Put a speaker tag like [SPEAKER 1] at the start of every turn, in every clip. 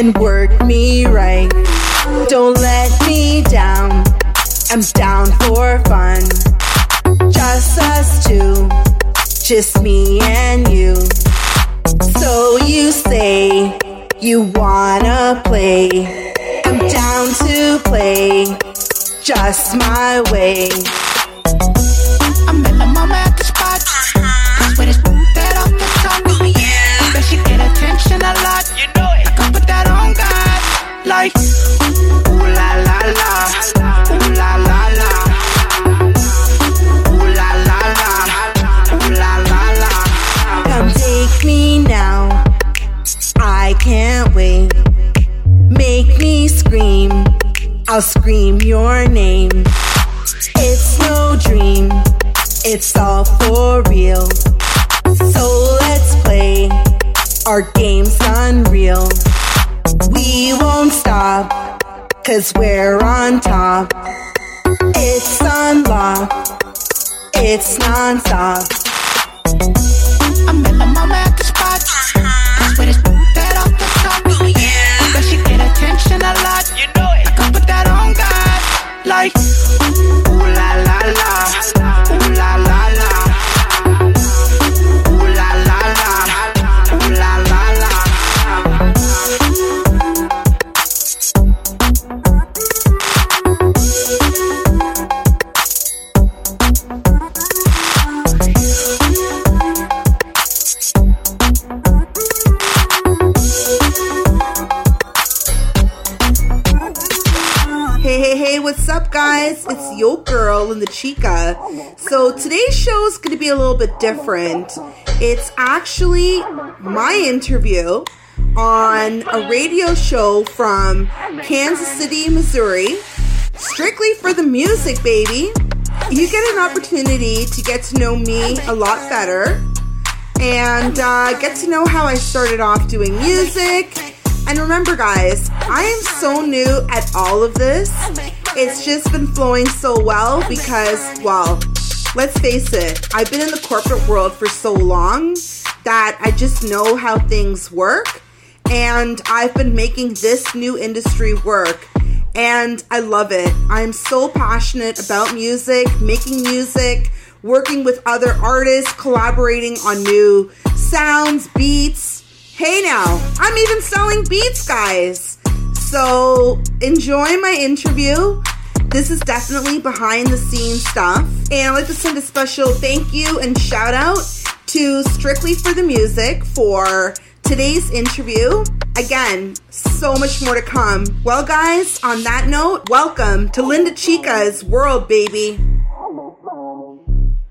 [SPEAKER 1] and work me right. Don't let me down. I'm down for fun. Just us two, just me and you. So you say you wanna play. I'm down to play just my way.
[SPEAKER 2] I met my mama uh-huh. at the spot. With his that off the top. Bet she get attention a lot. You know Like, ooh la la la. Ooh la la la. Ooh la la la. Ooh la la la.
[SPEAKER 1] Come take me now. I can't wait. Make me scream. I'll scream your name. It's no dream. It's all for real. So let's play. Our game's unreal. We won't stop. Cause we're on top. It's unlocked. It's non-stop.
[SPEAKER 2] I met my mama at the spot. That off the top. Bet she get attention a lot. You know it. I can put that on God. Like,
[SPEAKER 1] guys? It's your girl and the Chica. So, today's show is going to be a little bit different. It's actually my interview on a radio show from Kansas City, Missouri, strictly for the music, baby. You get an opportunity to get to know me a lot better and uh, get to know how I started off doing music. And remember, guys, I am so new at all of this. It's just been flowing so well because, well, let's face it, I've been in the corporate world for so long that I just know how things work. And I've been making this new industry work. And I love it. I'm so passionate about music, making music, working with other artists, collaborating on new sounds, beats. Hey now, I'm even selling beats, guys. So enjoy my interview. This is definitely behind the scenes stuff. And I'd like to send a special thank you and shout out to Strictly for the Music for today's interview. Again, so much more to come. Well, guys, on that note, welcome to Lynda Chica's World, baby.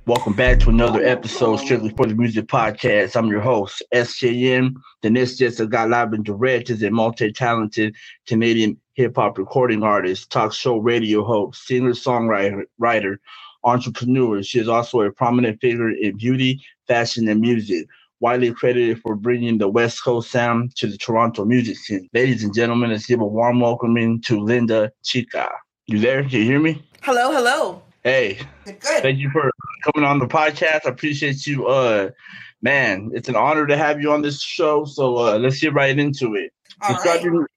[SPEAKER 3] Welcome back to another episode strictly for the music podcast. I'm your host, SJN. The next just got live and is a multi-talented Canadian hip hop recording artist, talk show radio host, singer, songwriter, writer, entrepreneur. She is also a prominent figure in beauty, fashion, and music. Widely credited for bringing the West Coast sound to the Toronto music scene. Ladies and gentlemen, let's give a warm welcoming to Lynda Chica. You there? Can you hear me?
[SPEAKER 1] Hello, hello.
[SPEAKER 3] Hey,
[SPEAKER 1] Good,
[SPEAKER 3] thank you for coming on the podcast. I appreciate you. Uh, man, it's an honor to have you on this show. So uh, let's get right into it.
[SPEAKER 1] All
[SPEAKER 3] describe
[SPEAKER 1] right.
[SPEAKER 3] your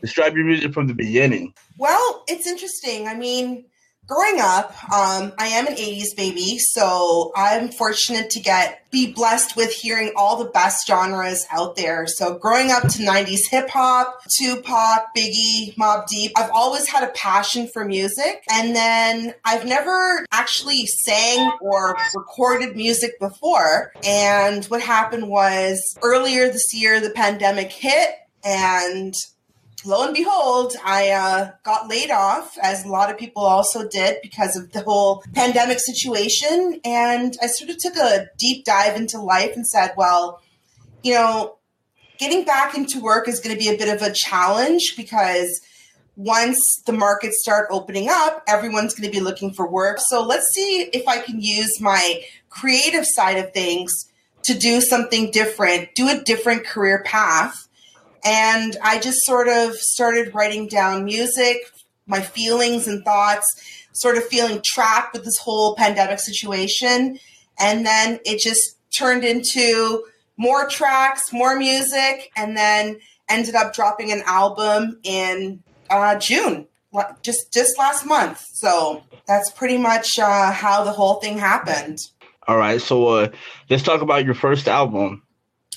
[SPEAKER 3] describe your music from the beginning.
[SPEAKER 1] Well, it's interesting. I mean, growing up, um, I am an 80s baby, so I'm fortunate to get be blessed with hearing all the best genres out there. So growing up to 90s hip hop, Tupac, Biggie, Mobb Deep, I've always had a passion for music. And then I've never actually sang or recorded music before. And what happened was earlier this year, the pandemic hit and lo and behold, I uh, got laid off, as a lot of people also did because of the whole pandemic situation. And I sort of took a deep dive into life and said, well, you know, getting back into work is going to be a bit of a challenge because once the markets start opening up, everyone's going to be looking for work. So let's see if I can use my creative side of things to do something different, do a different career path and I just sort of started writing down music, my feelings and thoughts, sort of feeling trapped with this whole pandemic situation. And then it just turned into more tracks, more music, and then ended up dropping an album in uh, June, just just last month. So that's pretty much uh, how the whole thing happened.
[SPEAKER 3] All right, so uh, let's talk about your first album.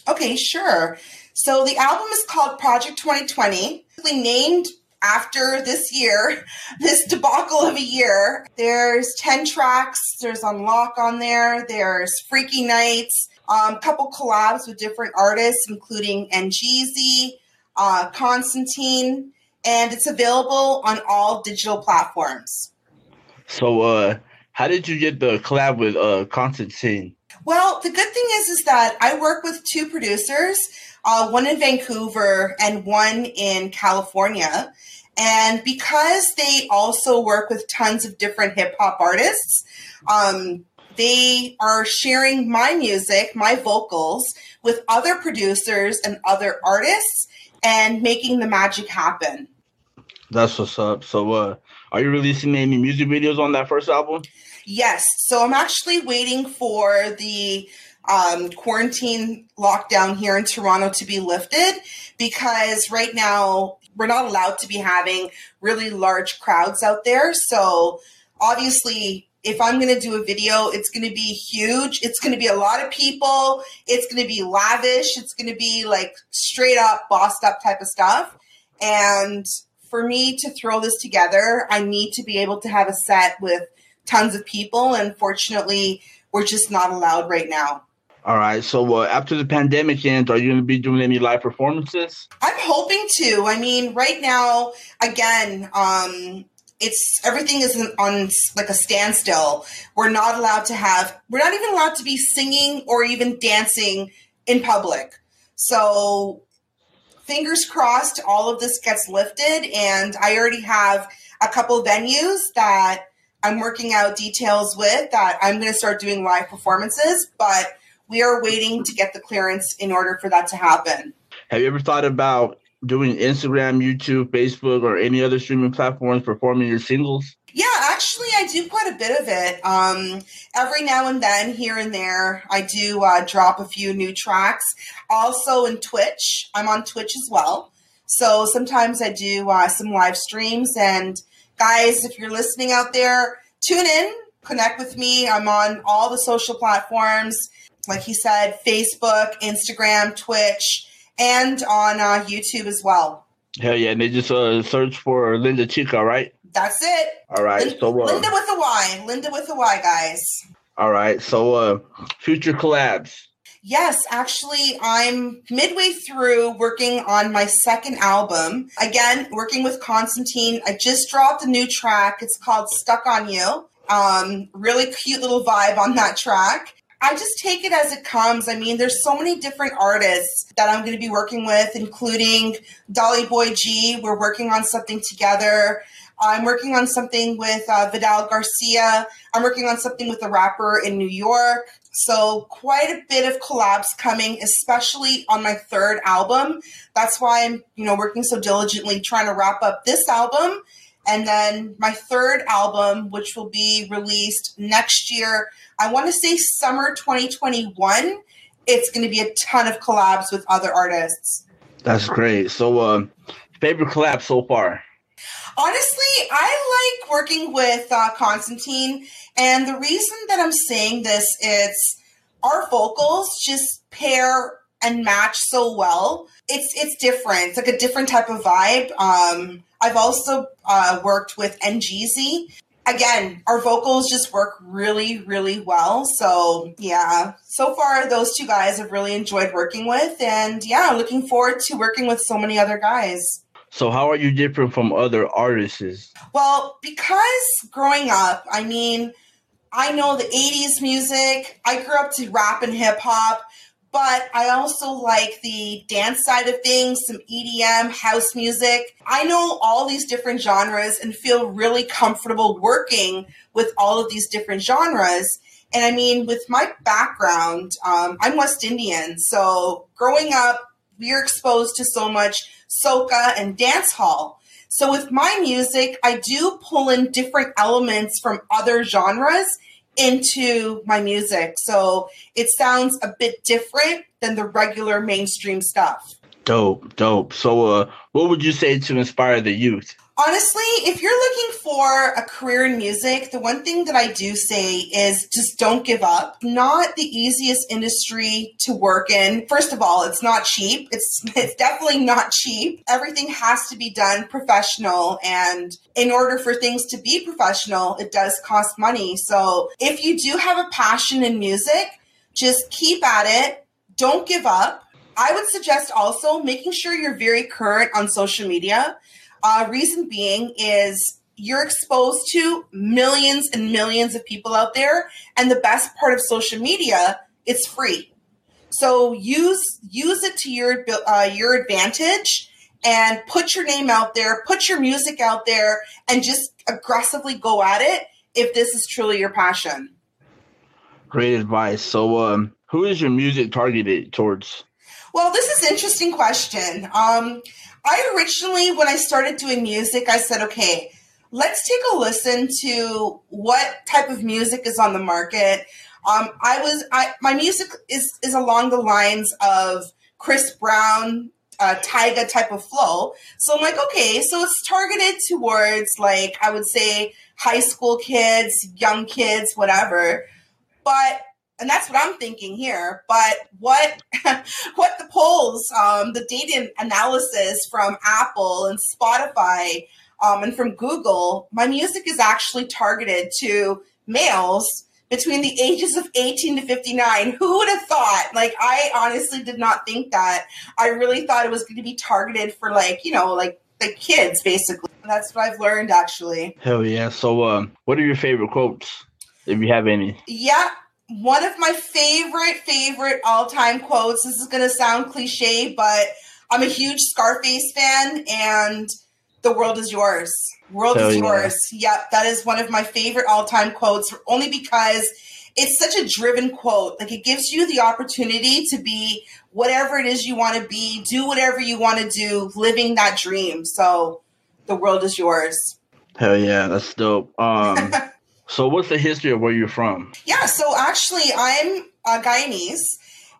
[SPEAKER 1] Okay, sure. So the album is called Project 2020, named after this year, this debacle of a year. There's 10 tracks, there's Unlock on there, there's Freaky Nights, a um, couple collabs with different artists, including Angeezy, uh, Constantine, and it's available on all digital platforms.
[SPEAKER 3] So, uh, how did you get the collab with uh, Constantine?
[SPEAKER 1] Well, the good thing is, is that I work with two producers uh, one in Vancouver and one in California. And because they also work with tons of different hip hop artists, um, they are sharing my music, my vocals, with other producers and other artists and making the magic happen.
[SPEAKER 3] That's what's up. So, uh, are you releasing any music videos on that first album?
[SPEAKER 1] Yes. So, I'm actually waiting for the um, quarantine lockdown here in Toronto to be lifted because right now we're not allowed to be having really large crowds out there. So obviously, if I'm going to do a video, it's going to be huge. It's going to be a lot of people. It's going to be lavish. It's going to be like straight up, bossed up type of stuff. And for me to throw this together, I need to be able to have a set with tons of people. And fortunately, we're just not allowed right now.
[SPEAKER 3] All right. So uh, after the pandemic ends, are you going to be doing any live performances?
[SPEAKER 1] I'm hoping to. I mean, right now, again, um, it's everything is on like a standstill. We're not allowed to have. We're not even allowed to be singing or even dancing in public. So, fingers crossed, all of this gets lifted, and I already have a couple venues that I'm working out details with that I'm going to start doing live performances, but we are waiting to get the clearance in order for that to happen.
[SPEAKER 3] Have you ever thought about doing Instagram, YouTube, Facebook, or any other streaming platforms performing your singles?
[SPEAKER 1] Yeah, actually, I do quite a bit of it. Um, every now and then, here and there, I do uh, drop a few new tracks. Also, in Twitch, I'm on Twitch as well. So sometimes I do uh, some live streams. And guys, if you're listening out there, tune in, connect with me. I'm on all the social platforms like he said, Facebook, Instagram, Twitch, and on uh, YouTube as well.
[SPEAKER 3] Hell yeah, and they just uh, search for Lynda Chica, right?
[SPEAKER 1] That's it.
[SPEAKER 3] All right. Lynda,
[SPEAKER 1] so uh, Lynda with a Y. Lynda with a Y, guys.
[SPEAKER 3] All right. So uh, future collabs.
[SPEAKER 1] Yes, actually, I'm midway through working on my second album. Again, working with Constantine. I just dropped a new track. It's called Stuck on You. Um, really cute little vibe on that track. I just take it as it comes. I mean, there's so many different artists that I'm going to be working with, including Dolly Boy G. We're working on something together. I'm working on something with uh, Vidal Garcia. I'm working on something with a rapper in New York. So quite a bit of collabs coming, especially on my third album. That's why I'm, you know, working so diligently trying to wrap up this album. And then my third album, which will be released next year, I want to say summer 2021. It's going to be a ton of collabs with other artists.
[SPEAKER 3] That's great. So, uh, favorite collab so far?
[SPEAKER 1] Honestly, I like working with uh, Constantine, and the reason that I'm saying this is our vocals just pair and match so well. It's it's different. It's like a different type of vibe. Um, I've also uh, worked with NGZ. Again, our vocals just work really, really well. So yeah, so far those two guys have really enjoyed working with, and yeah, looking forward to working with so many other guys.
[SPEAKER 3] So how are you different from other artists?
[SPEAKER 1] Well, because growing up, I mean, I know the 80s music. I grew up to rap and hip hop, but I also like the dance side of things, some EDM, house music. I know all these different genres and feel really comfortable working with all of these different genres. And I mean, with my background, um, I'm West Indian. So growing up, we are exposed to so much soca and dance hall. So with my music, I do pull in different elements from other genres into my music. So it sounds a bit different than the regular mainstream stuff.
[SPEAKER 3] Dope, dope. So uh what would you say to inspire the youth?
[SPEAKER 1] Honestly, if you're looking for a career in music, the one thing that I do say is just don't give up. Not the easiest industry to work in. First of all, it's not cheap. It's it's definitely not cheap. Everything has to be done professional and in order for things to be professional, it does cost money. So, if you do have a passion in music, just keep at it. Don't give up. I would suggest also making sure you're very current on social media uh, reason being is you're exposed to millions and millions of people out there, and the best part of social media, it's free. So use use it to your uh, your advantage and put your name out there, put your music out there, and just aggressively go at it if this is truly your passion.
[SPEAKER 3] Great advice. So, um, who is your music targeted towards?
[SPEAKER 1] Well, this is an interesting question. Um, I originally, when I started doing music, I said, okay, let's take a listen to what type of music is on the market. Um, I was, I, my music is, is along the lines of Chris Brown, uh, Tyga type of flow. So I'm like, okay, so it's targeted towards like, I would say high school kids, young kids, whatever. But and that's what I'm thinking here. But what what the polls, um, the data analysis from Apple and Spotify um, and from Google, my music is actually targeted to males between the ages of 18 to 59. Who would have thought? Like, I honestly did not think that. I really thought it was going to be targeted for like, you know, like the kids, basically. That's what I've learned, actually.
[SPEAKER 3] Hell yeah! So, um, what are your favorite quotes, if you have any?
[SPEAKER 1] Yeah, one of my favorite, favorite all time quotes. This is going to sound cliche, but I'm a huge Scarface fan, and the world is yours. World Hell is yeah. yours. Yep, that is one of my favorite all time quotes, only because it's such a driven quote. Like it gives you the opportunity to be whatever it is you want to be, do whatever you want to do, living that dream. So the world is yours.
[SPEAKER 3] Hell yeah, that's dope. Um, So, what's the history of where you're from?
[SPEAKER 1] Yeah, so actually, I'm a Guyanese.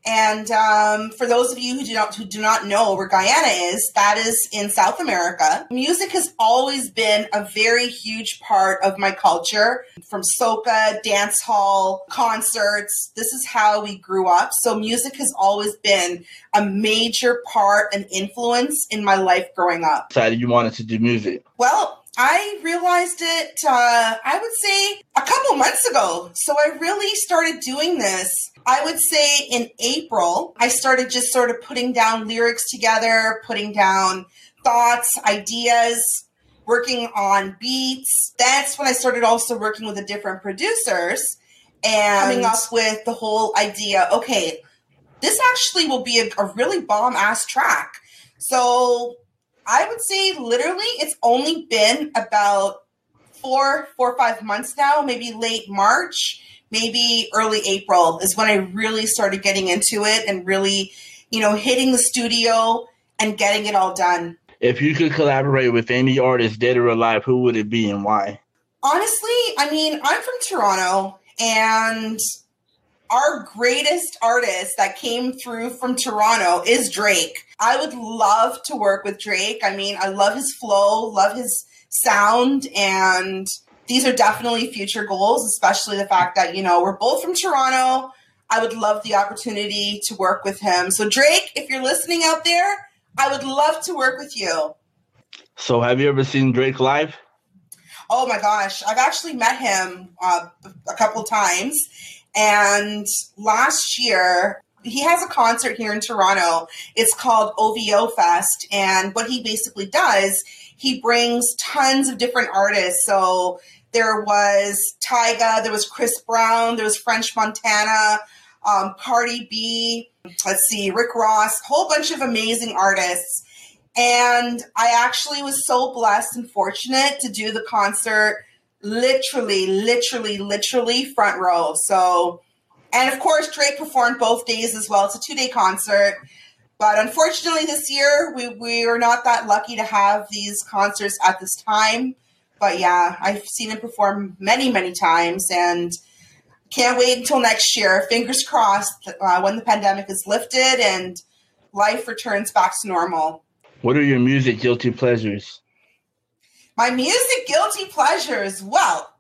[SPEAKER 1] And um, for those of you who do not who do not know where Guyana is, that is in South America. Music has always been a very huge part of my culture, from soca, dance hall, concerts. This is how we grew up. So music has always been a major part and influence in my life growing up.
[SPEAKER 3] Decided you wanted to do music.
[SPEAKER 1] Well, I realized it, uh, I would say, a couple months ago. So I really started doing this. I would say in April, I started just sort of putting down lyrics together, putting down thoughts, ideas, working on beats. That's when I started also working with the different producers and coming up with the whole idea okay, this actually will be a, a really bomb ass track. So I would say literally it's only been about four, four or five months now, maybe late March, maybe early April is when I really started getting into it and really, you know, hitting the studio and getting it all done.
[SPEAKER 3] If you could collaborate with any artist, dead or alive, who would it be and why?
[SPEAKER 1] Honestly, I mean, I'm from Toronto and our greatest artist that came through from Toronto is Drake. I would love to work with Drake. I mean, I love his flow, love his sound and these are definitely future goals, especially the fact that, you know, we're both from Toronto. I would love the opportunity to work with him. So, Drake, if you're listening out there, I would love to work with you.
[SPEAKER 3] So, have you ever seen Drake live?
[SPEAKER 1] Oh my gosh, I've actually met him uh, a couple times. And last year, he has a concert here in Toronto. It's called OVO Fest. And what he basically does, he brings tons of different artists. So there was Tyga, there was Chris Brown, there was French Montana, um, Cardi B, let's see, Rick Ross, whole bunch of amazing artists. And I actually was so blessed and fortunate to do the concert literally, literally, literally front row. So, and of course, Drake performed both days as well. It's a two day concert. But unfortunately, this year, we, we are not that lucky to have these concerts at this time. But yeah, I've seen him perform many, many times and can't wait until next year. Fingers crossed uh, when the pandemic is lifted and life returns back to normal.
[SPEAKER 3] What are your music guilty pleasures?
[SPEAKER 1] My music guilty pleasures. Well,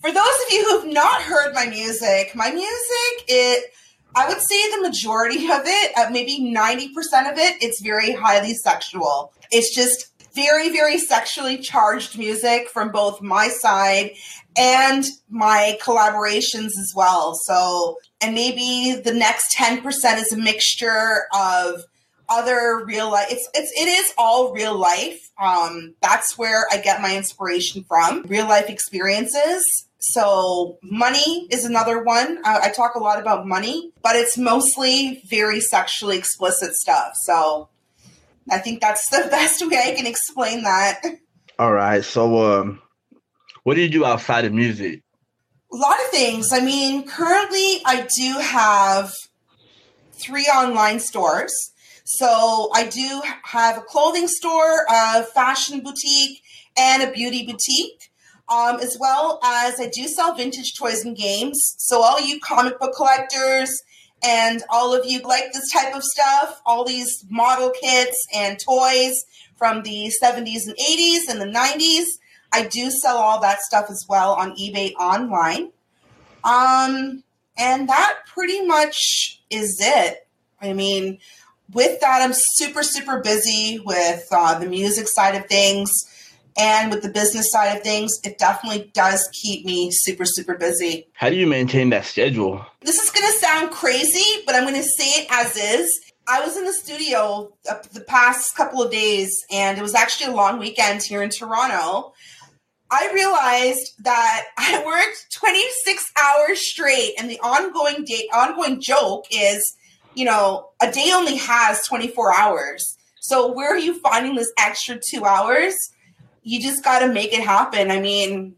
[SPEAKER 1] for those of you who have not heard my music, my music, it I would say the majority of it, uh, maybe 90% of it, it's very highly sexual. It's just very, very sexually charged music from both my side and my collaborations as well. So, and maybe the next 10% is a mixture of other real life it's it's it is all real life. Um that's where i get my inspiration from real life experiences. So money is another one. I, I talk a lot about money but it's mostly very sexually explicit stuff. So i think that's the best way i can explain that.
[SPEAKER 3] All right so um what do you do outside of music?
[SPEAKER 1] A lot of things. I mean currently i do have three online stores so I do have a clothing store, a fashion boutique, and a beauty boutique. Um, as well as I do sell vintage toys and games. So all you comic book collectors and all of you like this type of stuff, all these model kits and toys from the 70s and 80s and the 90s, I do sell all that stuff as well on eBay online. Um, and that pretty much is it. I mean, with that, I'm super, super busy with uh, the music side of things and with the business side of things. It definitely does keep me super, super busy.
[SPEAKER 3] How do you maintain that schedule?
[SPEAKER 1] This is going to sound crazy, but I'm going to say it as is. I was in the studio the past couple of days, and it was actually a long weekend here in Toronto. I realized that I worked 26 hours straight, and the ongoing date, ongoing joke is you know, a day only has 24 hours. So where are you finding this extra two hours? You just got to make it happen. I mean,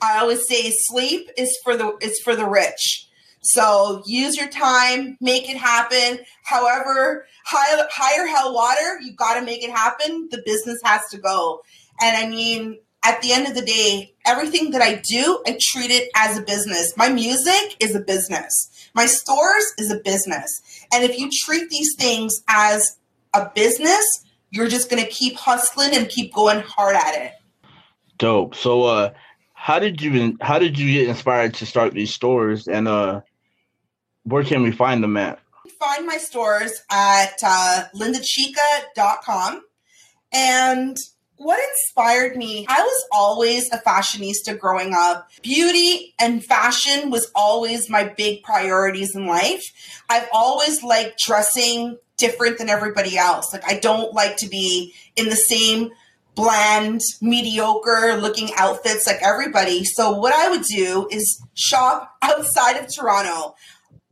[SPEAKER 1] I always say sleep is for the is for the rich. So use your time, make it happen. However, high, higher hell water, you got to make it happen. The business has to go. And I mean, at the end of the day, everything that I do, I treat it as a business. My music is a business. My stores is a business. And if you treat these things as a business, you're just going to keep hustling and keep going hard at it.
[SPEAKER 3] Dope. So, uh, how did you how did you get inspired to start these stores, and uh, where can we find them at?
[SPEAKER 1] Find my stores at uh, lyndachica.com. And what inspired me? I was always a fashionista growing up. Beauty and fashion was always my big priorities in life. I've always liked dressing different than everybody else. Like, I don't like to be in the same bland, mediocre looking outfits like everybody. So, what I would do is shop outside of Toronto,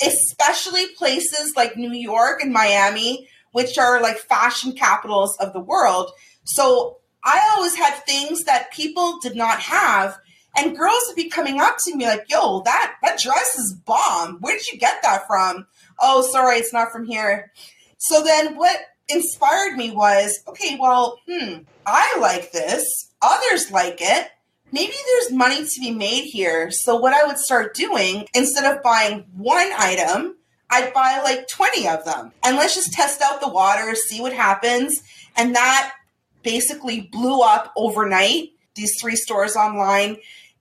[SPEAKER 1] especially places like New York and Miami, which are like fashion capitals of the world. So, I always had things that people did not have. And girls would be coming up to me like, yo, that, that dress is bomb. Where did you get that from? Oh, sorry, it's not from here. So then what inspired me was, okay, well, hmm, I like this. Others like it. Maybe there's money to be made here. So what I would start doing, instead of buying one item, I'd buy like 20 of them. And let's just test out the water, see what happens. And that basically blew up overnight. these three stores online.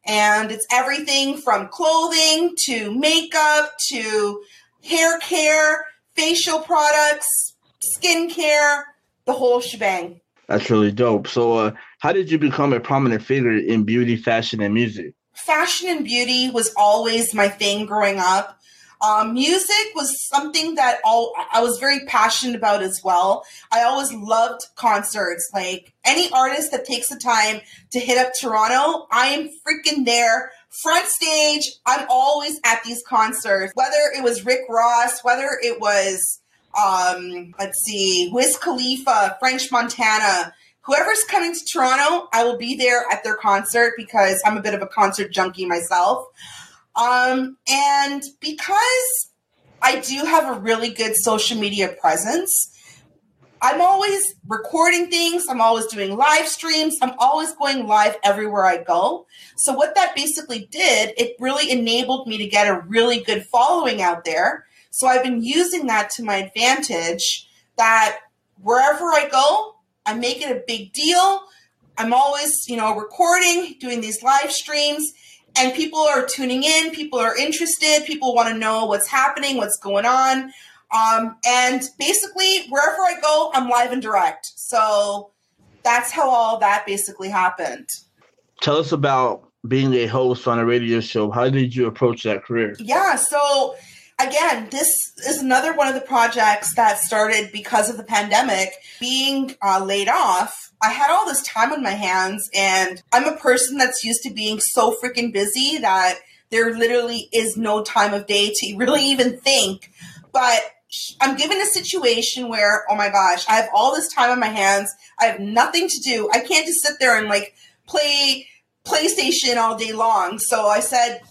[SPEAKER 1] And it's everything from clothing to makeup to hair care, facial products, skincare, the whole shebang.
[SPEAKER 3] That's really dope. So, uh, how did you become a prominent figure in beauty, fashion, and music?
[SPEAKER 1] Fashion and beauty was always my thing growing up. Um, music was something that all I was very passionate about as well. I always loved concerts. Like any artist that takes the time to hit up Toronto, I am freaking there. Front stage, I'm always at these concerts. Whether it was Rick Ross, whether it was um, let's see, Wiz Khalifa, French Montana, whoever's coming to Toronto, I will be there at their concert because I'm a bit of a concert junkie myself. Um, and because I do have a really good social media presence, I'm always recording things. I'm always doing live streams. I'm always going live everywhere I go. So, what that basically did, it really enabled me to get a really good following out there. So, I've been using that to my advantage that wherever I go, I make it a big deal. I'm always, you know, recording, doing these live streams, and people are tuning in. People are interested. People want to know what's happening, what's going on. Um, and basically, wherever I go, I'm live and direct. So that's how all that basically happened.
[SPEAKER 3] Tell us about being a host on a radio show. How did you approach that career?
[SPEAKER 1] Yeah, so again, this is another one of the projects that started because of the pandemic. Being uh, laid off, I had all this time on my hands, and I'm a person that's used to being so freaking busy that there literally is no time of day to really even think. But I'm given a situation where, oh my gosh, I have all this time on my hands. I have nothing to do. I can't just sit there and like play PlayStation all day long. So I said,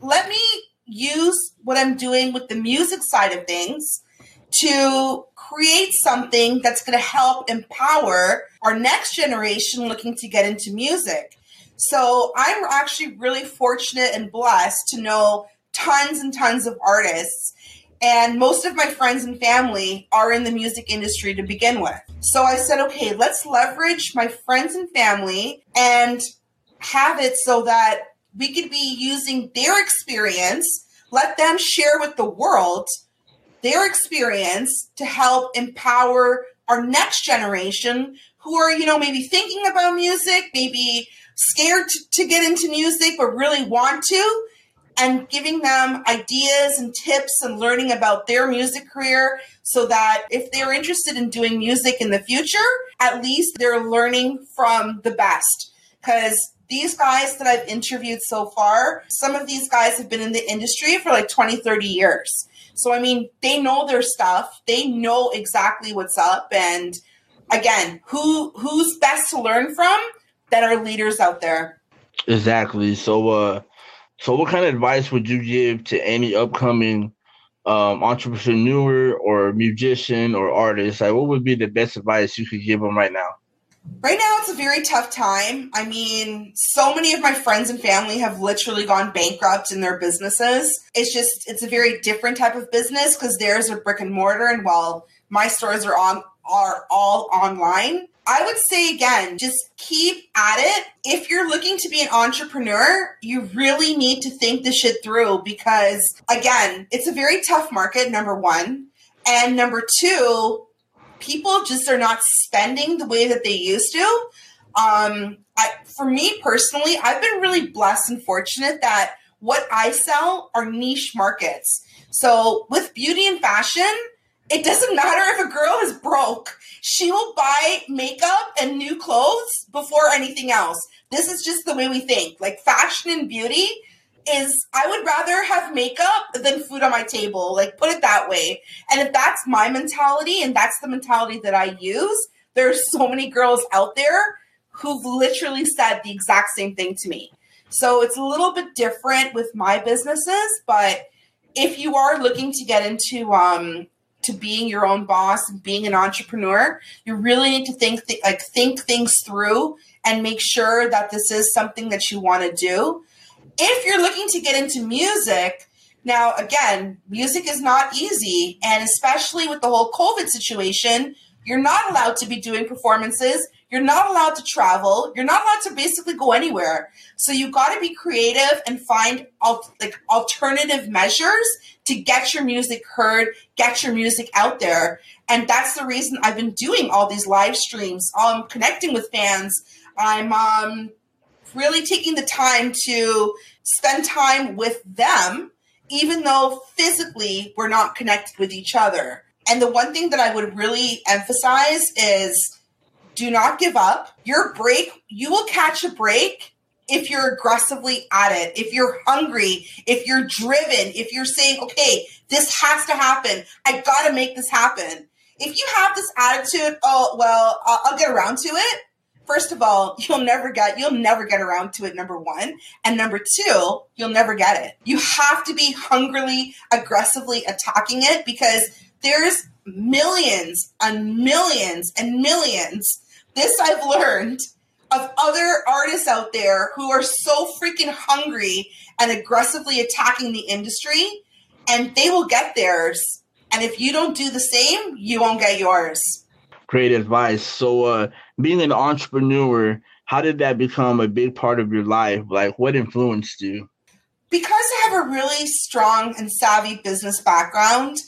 [SPEAKER 1] let me use what I'm doing with the music side of things to create something that's going to help empower our next generation looking to get into music. So I'm actually really fortunate and blessed to know tons and tons of artists. And most of my friends and family are in the music industry to begin with. So I said, okay, let's leverage my friends and family and have it so that we could be using their experience, let them share with the world their experience to help empower our next generation who are, you know, maybe thinking about music, maybe scared to, to get into music, but really want to, and giving them ideas and tips and learning about their music career so that if they're interested in doing music in the future, at least they're learning from the best. Because these guys that I've interviewed so far, some of these guys have been in the industry for like 20, 30 years. So, I mean, they know their stuff, they know exactly what's up. And again, who who's best to learn from that are leaders out there?
[SPEAKER 3] Exactly. So, uh, so what kind of advice would you give to any upcoming um, entrepreneur or musician or artist? Like, what would be the best advice you could give them right now?
[SPEAKER 1] Right now, it's a very tough time. I mean, so many of my friends and family have literally gone bankrupt in their businesses. It's just, it's a very different type of business because theirs are brick and mortar, and while my stores are on are all online. I would say again, just keep at it. If you're looking to be an entrepreneur, you really need to think this shit through because again, it's a very tough market, number one. And number two, people just are not spending the way that they used to. Um, I, for me personally, I've been really blessed and fortunate that what I sell are niche markets. So with beauty and fashion, it doesn't matter if a girl is broke. She will buy makeup and new clothes before anything else. This is just the way we think. Like fashion and beauty is I would rather have makeup than food on my table. Like put it that way. And if that's my mentality and that's the mentality that I use, there's so many girls out there who've literally said the exact same thing to me. So it's a little bit different with my businesses, but if you are looking to get into um, to being your own boss and being an entrepreneur, you really need to think th- like think things through and make sure that this is something that you want to do. If you're looking to get into music, now again, music is not easy and especially with the whole COVID situation, you're not allowed to be doing performances. You're not allowed to travel. You're not allowed to basically go anywhere. So you've got to be creative and find al- like alternative measures to get your music heard, get your music out there. And that's the reason I've been doing all these live streams. I'm connecting with fans. I'm um, really taking the time to spend time with them, even though physically we're not connected with each other. And the one thing that I would really emphasize is do not give up. Your break, you will catch a break if you're aggressively at it, if you're hungry, if you're driven, if you're saying, okay, this has to happen. I got to make this happen. If you have this attitude, oh, well, I'll, I'll get around to it. First of all, you'll never get you'll never get around to it number 1, and number 2, you'll never get it. You have to be hungrily aggressively attacking it because there's millions and millions and millions. This I've learned of other artists out there who are so freaking hungry and aggressively attacking the industry, and they will get theirs. And if you don't do the same, you won't get yours.
[SPEAKER 3] Great advice. So, uh, being an entrepreneur, how did that become a big part of your life? Like, what influenced you?
[SPEAKER 1] Because I have a really strong and savvy business background,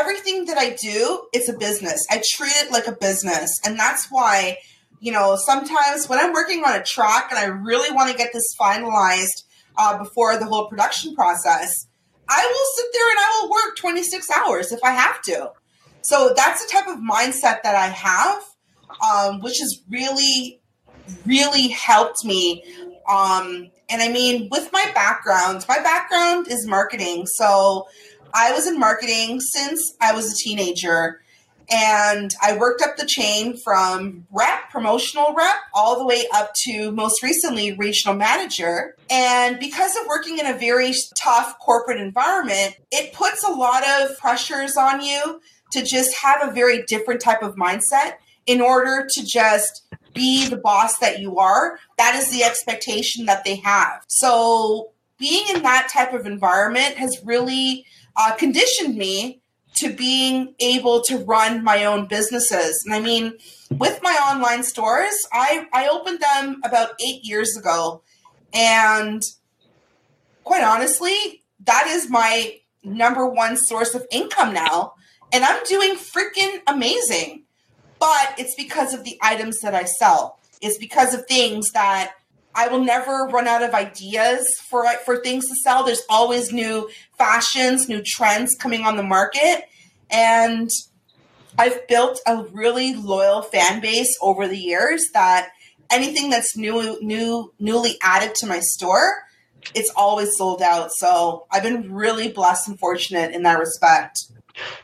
[SPEAKER 1] everything that I do, it's a business. I treat it like a business. And that's why, you know, sometimes when I'm working on a track and I really want to get this finalized uh, before the whole production process, I will sit there and I will work 26 hours if I have to. So that's the type of mindset that I have, um, which has really, really helped me. Um, and I mean, with my background, my background is marketing. So I was in marketing since I was a teenager. And I worked up the chain from rep, promotional rep, all the way up to most recently regional manager. And because of working in a very tough corporate environment, it puts a lot of pressures on you to just have a very different type of mindset in order to just be the boss that you are. That is the expectation that they have. So being in that type of environment has really uh, conditioned me to being able to run my own businesses. And I mean, with my online stores, I, I opened them about eight years ago. And quite honestly, that is my number one source of income now. And I'm doing freaking amazing. But it's because of the items that I sell. It's because of things that I will never run out of ideas for for things to sell. There's always new fashions, new trends coming on the market, and I've built a really loyal fan base over the years that anything that's new new newly added to my store, it's always sold out. So I've been really blessed and fortunate in that respect.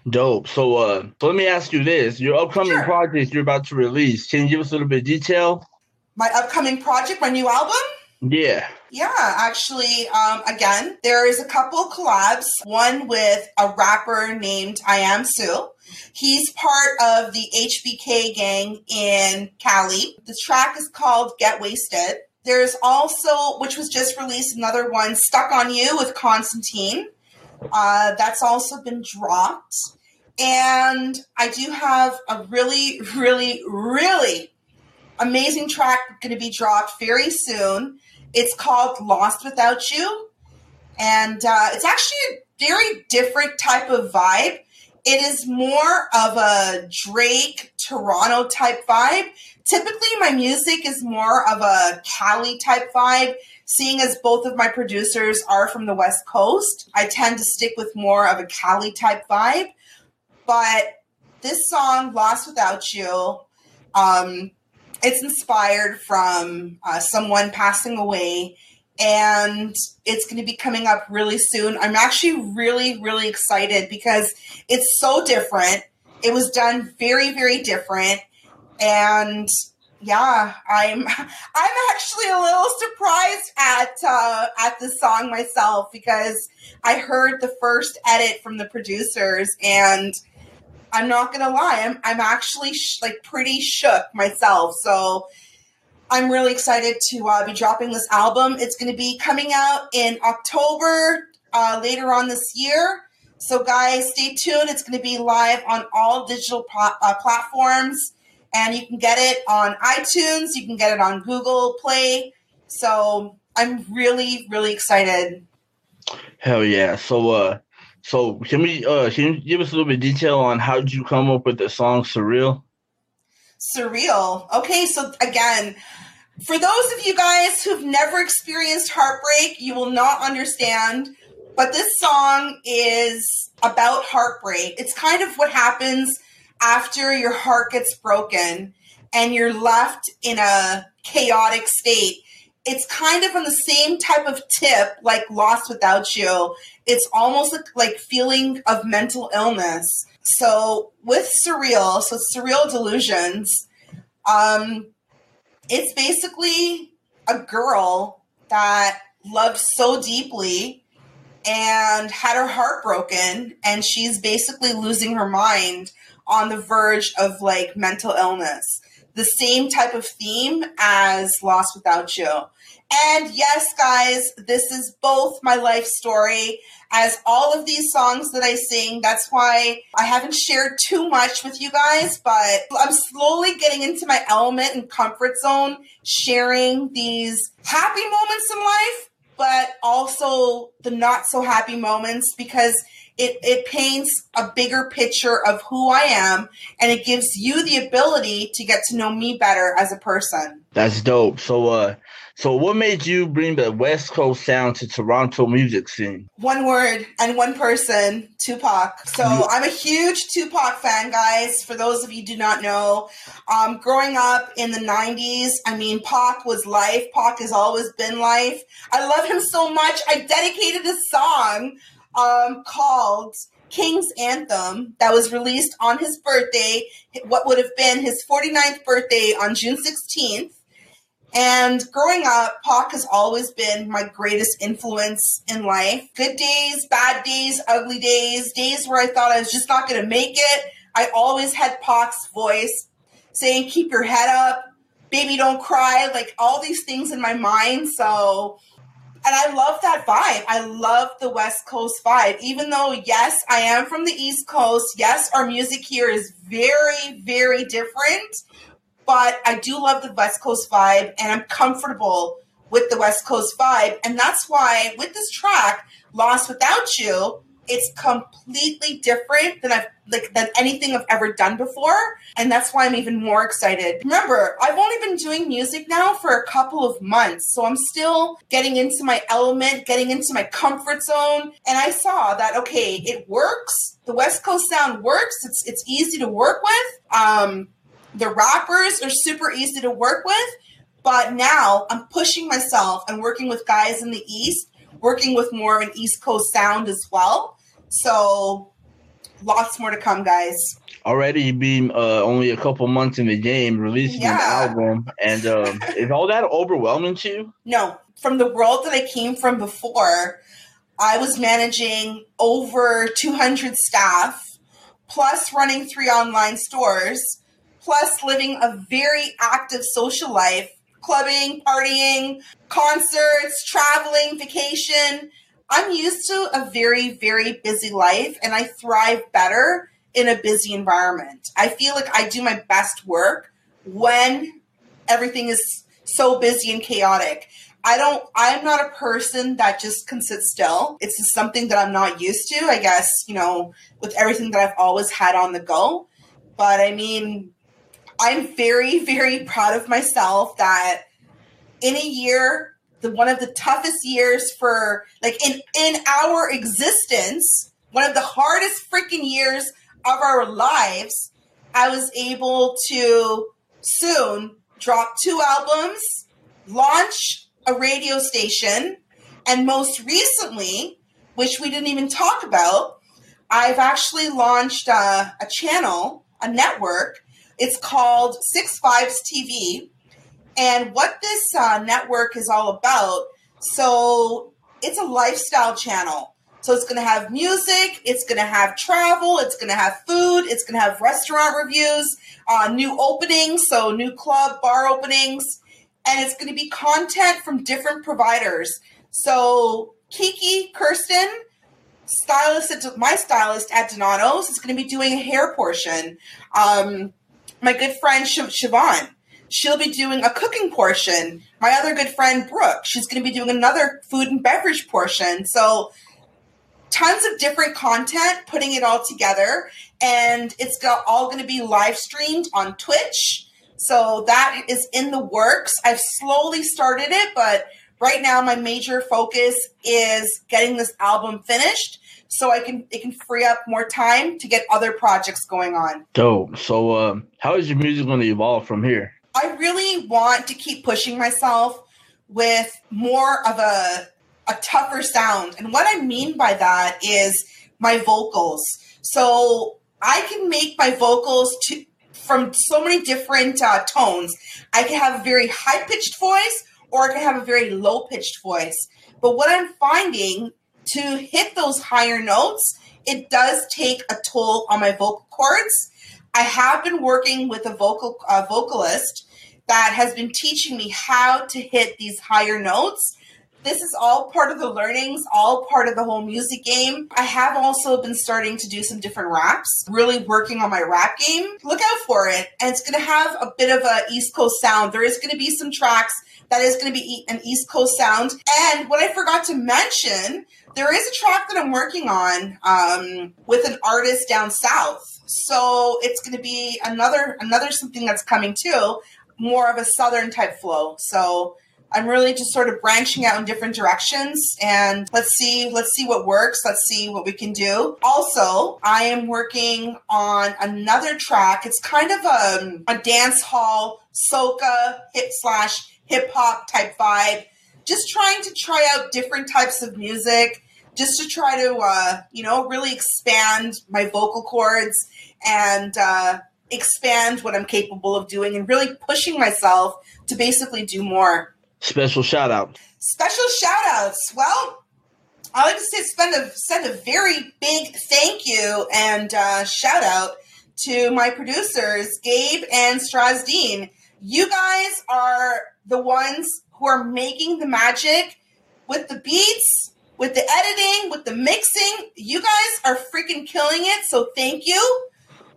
[SPEAKER 3] Dope. So uh so let me ask you this. Your upcoming sure. projects you're about to release, can you give us a little bit of detail?
[SPEAKER 1] my upcoming project, my new album.
[SPEAKER 3] Yeah.
[SPEAKER 1] Yeah, actually, um, again, there is a couple collabs. One with a rapper named I Am Sue. He's part of the HBK gang in Cali. The track is called Get Wasted. There's also, which was just released, another one, Stuck on You with Constantine. Uh, that's also been dropped. And I do have a really, really, really amazing track going to be dropped very soon. It's called Lost Without You. And uh, it's actually a very different type of vibe. It is more of a Drake Toronto type vibe. Typically, my music is more of a Cali type vibe. Seeing as both of my producers are from the West Coast, I tend to stick with more of a Cali type vibe. But this song, Lost Without You, um, it's inspired from uh, someone passing away and it's going to be coming up really soon. I'm actually really, really excited because it's so different. It was done very, very different. And yeah, I'm I'm actually a little surprised at uh, at the song myself because I heard the first edit from the producers and I'm not gonna lie, I'm I'm actually sh- like pretty shook myself. So I'm really excited to uh, be dropping this album. It's to be coming out in October uh, later on this year. So guys, stay tuned. It's to be live on all digital uh, platforms. And you can get it on iTunes. You can get it on Google Play. So I'm really, really excited.
[SPEAKER 3] Hell yeah! So, uh, so can we, uh, can you give us a little bit of detail on how did you come up with the song "Surreal"?
[SPEAKER 1] Surreal. Okay, so again, for those of you guys who've never experienced heartbreak, you will not understand. But this song is about heartbreak. It's kind of what happens after your heart gets broken and you're left in a chaotic state. It's kind of on the same type of tip like Lost Without You. It's almost like, like feeling of mental illness. So with Surreal, so Surreal Delusions, um, it's basically a girl that loved so deeply and had her heart broken and she's basically losing her mind on the verge of like mental illness. The same type of theme as Lost Without You. And yes, guys, this is both my life story as all of these songs that I sing. That's why I haven't shared too much with you guys, but I'm slowly getting into my element and comfort zone, sharing these happy moments in life, but also the not so happy moments because it, it paints a bigger picture of who I am and it gives you the ability to get to know me better as a person.
[SPEAKER 3] That's dope. So uh so what made you bring the West Coast sound to Toronto music scene?
[SPEAKER 1] One word and one person, Tupac. So I'm a huge Tupac fan, guys. For those of you do not know, um, growing up in the 90s, I mean, Pac was life. Pac has always been life. I love him so much. I dedicated a song um, called King's Anthem that was released on his birthday, what would have been his 49th birthday on June 16th. And growing up, Pac has always been my greatest influence in life. Good days, bad days, ugly days, days where I thought I was just not going to make it. I always had Pac's voice saying, keep your head up, baby, don't cry, like all these things in my mind. So and I love that vibe. I love the West Coast vibe. Even though, yes, I am from the East Coast. Yes, our music here is very, very different. But I do love the West Coast vibe, and I'm comfortable with the West Coast vibe. And that's why, with this track, Lost Without You, it's completely different than I've like than anything I've ever done before. And that's why I'm even more excited. Remember, I've only been doing music now for a couple of months. So I'm still getting into my element, getting into my comfort zone. And I saw that okay, it works. The West Coast sound works. It's it's easy to work with. Um the rappers are super easy to work with. But now I'm pushing myself and working with guys in the East, working with more of an East Coast sound as well. So lots more to come, guys.
[SPEAKER 3] Already being uh, only a couple months in the game, releasing yeah. an album, and um, is all that overwhelming to you?
[SPEAKER 1] No, from the world that I came from before, I was managing over 200 staff, plus running three online stores, plus living a very active social life, clubbing, partying, concerts, traveling, vacation. I'm used to a very, very busy life and I thrive better in a busy environment. I feel like I do my best work when everything is so busy and chaotic. I don't, I'm not a person that just can sit still. It's just something that I'm not used to, I guess, you know, with everything that I've always had on the go. But I mean, I'm very, very proud of myself that in a year the one of the toughest years for like in in our existence, one of the hardest freaking years of our lives, I was able to soon drop two albums, launch a radio station, and most recently, which we didn't even talk about, I've actually launched a, a channel, a network. It's called Six Fives TV and what this uh, network is all about, so it's a lifestyle channel. So it's going to have music, it's going to have travel, it's going to have food, it's going to have restaurant reviews, uh, new openings, so new club, bar openings, and it's going to be content from different providers. So Kiki Kirsten, stylist my stylist at Donato's, is going to be doing a hair portion. Um, my good friend Siobhan. Siobhan. She'll be doing a cooking portion. My other good friend Brooke, she's going to be doing another food and beverage portion. So tons of different content, putting it all together, and it's got all going to be live streamed on Twitch. So that is in the works. I've slowly started it, but right now my major focus is getting this album finished so I can it can free up more time to get other projects going on.
[SPEAKER 3] Dope. So um, how is your music going to evolve from here?
[SPEAKER 1] I really want to keep pushing myself with more of a a tougher sound. And what I mean by that is my vocals. So I can make my vocals to from so many different uh, tones. I can have a very high pitched voice or I can have a very low pitched voice. But what I'm finding to hit those higher notes, it does take a toll on my vocal cords. I have been working with a vocal uh, vocalist that has been teaching me how to hit these higher notes. This is all part of the learnings, all part of the whole music game. I have also been starting to do some different raps, really working on my rap game. Look out for it. And it's going to have a bit of a East Coast sound. There is going to be some tracks that is going to be an East Coast sound. And what I forgot to mention, there is a track that I'm working on um, with an artist down south. So it's going to be another another something that's coming too, more of a southern type flow. So I'm really just sort of branching out in different directions and let's see let's see what works. Let's see what we can do. Also, I am working on another track. It's kind of a, a dance hall soca hip slash hip hop type vibe. Just trying to try out different types of music just to try to uh, you know really expand my vocal cords and uh, expand what I'm capable of doing and really pushing myself to basically do more.
[SPEAKER 3] Special shout out.
[SPEAKER 1] Special shout outs. Well, I like to say send a send a very big thank you and uh, shout out to my producers, Gabe and Strasdeen. You guys are the ones who are making the magic with the beats, with the editing, with the mixing. You guys are freaking killing it. So thank you.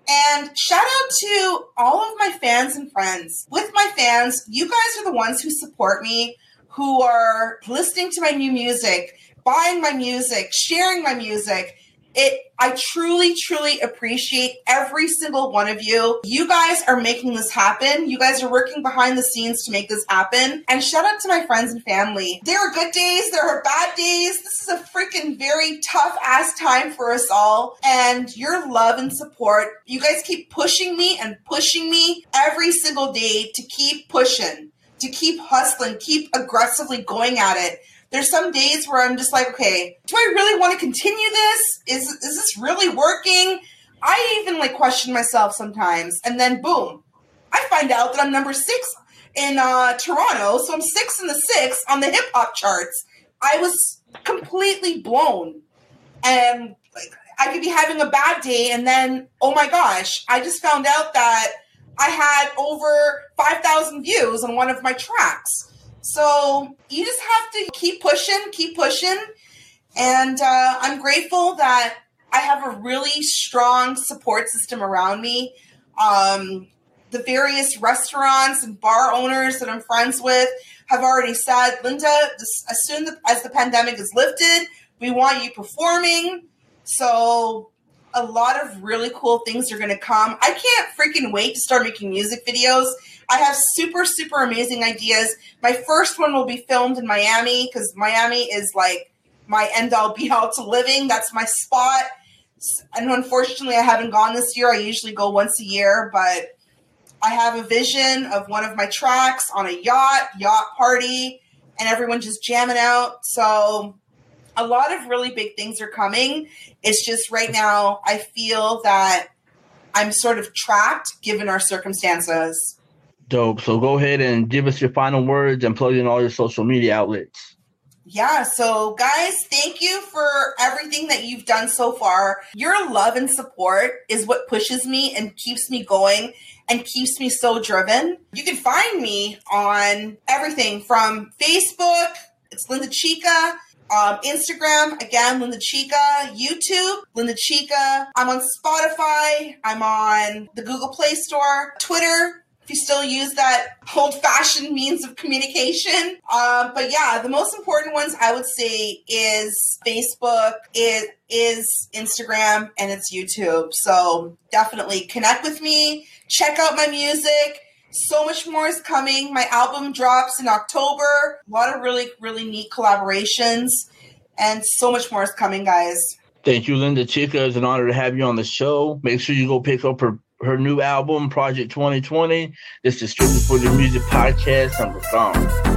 [SPEAKER 1] And shout out to all of my fans and friends. With my fans, you guys are the ones who support me, who are listening to my new music, buying my music, sharing my music. It I truly, truly appreciate every single one of you. You guys are making this happen. You guys are working behind the scenes to make this happen. And shout out to my friends and family. There are good days, there are bad days. This is a freaking very tough ass time for us all. And your love and support, you guys keep pushing me and pushing me every single day to keep pushing, to keep hustling, keep aggressively going at it there's some days where I'm just like, okay, do I really want to continue this? Is is this really working? I even like question myself sometimes, and then boom, I find out that I'm number six in uh, Toronto, so I'm six in the six on the hip hop charts. I was completely blown, and like I could be having a bad day, and then oh my gosh, I just found out that I had over five thousand views on one of my tracks. So you just have to keep pushing, keep pushing. And uh, I'm grateful that I have a really strong support system around me. Um, the various restaurants and bar owners that I'm friends with have already said, Lynda, as soon as the pandemic is lifted, we want you performing. So a lot of really cool things are going to come. I can't freaking wait to start making music videos. I have super, super amazing ideas. My first one will be filmed in Miami because Miami is like my end all be all to living. That's my spot. And unfortunately, I haven't gone this year. I usually go once a year, but I have a vision of one of my tracks on a yacht, yacht party, and everyone just jamming out. So a lot of really big things are coming. It's just right now, I feel that I'm sort of trapped given our circumstances.
[SPEAKER 3] Dope. So go ahead and give us your final words and plug in all your social media outlets.
[SPEAKER 1] Yeah, so guys, thank you for everything that you've done so far. Your love and support is what pushes me and keeps me going and keeps me so driven. You can find me on everything from Facebook, it's Lynda Chica. Um, Instagram, again, Lynda Chica. YouTube, Lynda Chica. I'm on Spotify. I'm on the Google Play Store. Twitter, still use that old fashioned means of communication. Um, but yeah, the most important ones I would say is Facebook, it is Instagram, and it's YouTube. So definitely connect with me, check out my music. So much more is coming. My album drops in October. A lot of really, really neat collaborations. And so much more is coming, guys.
[SPEAKER 3] Thank you, Lynda Chica. It's an honor to have you on the show. Make sure you go pick up her her new album, Project 2020. This is strictly for the music podcast. I'm gone.
[SPEAKER 1] money.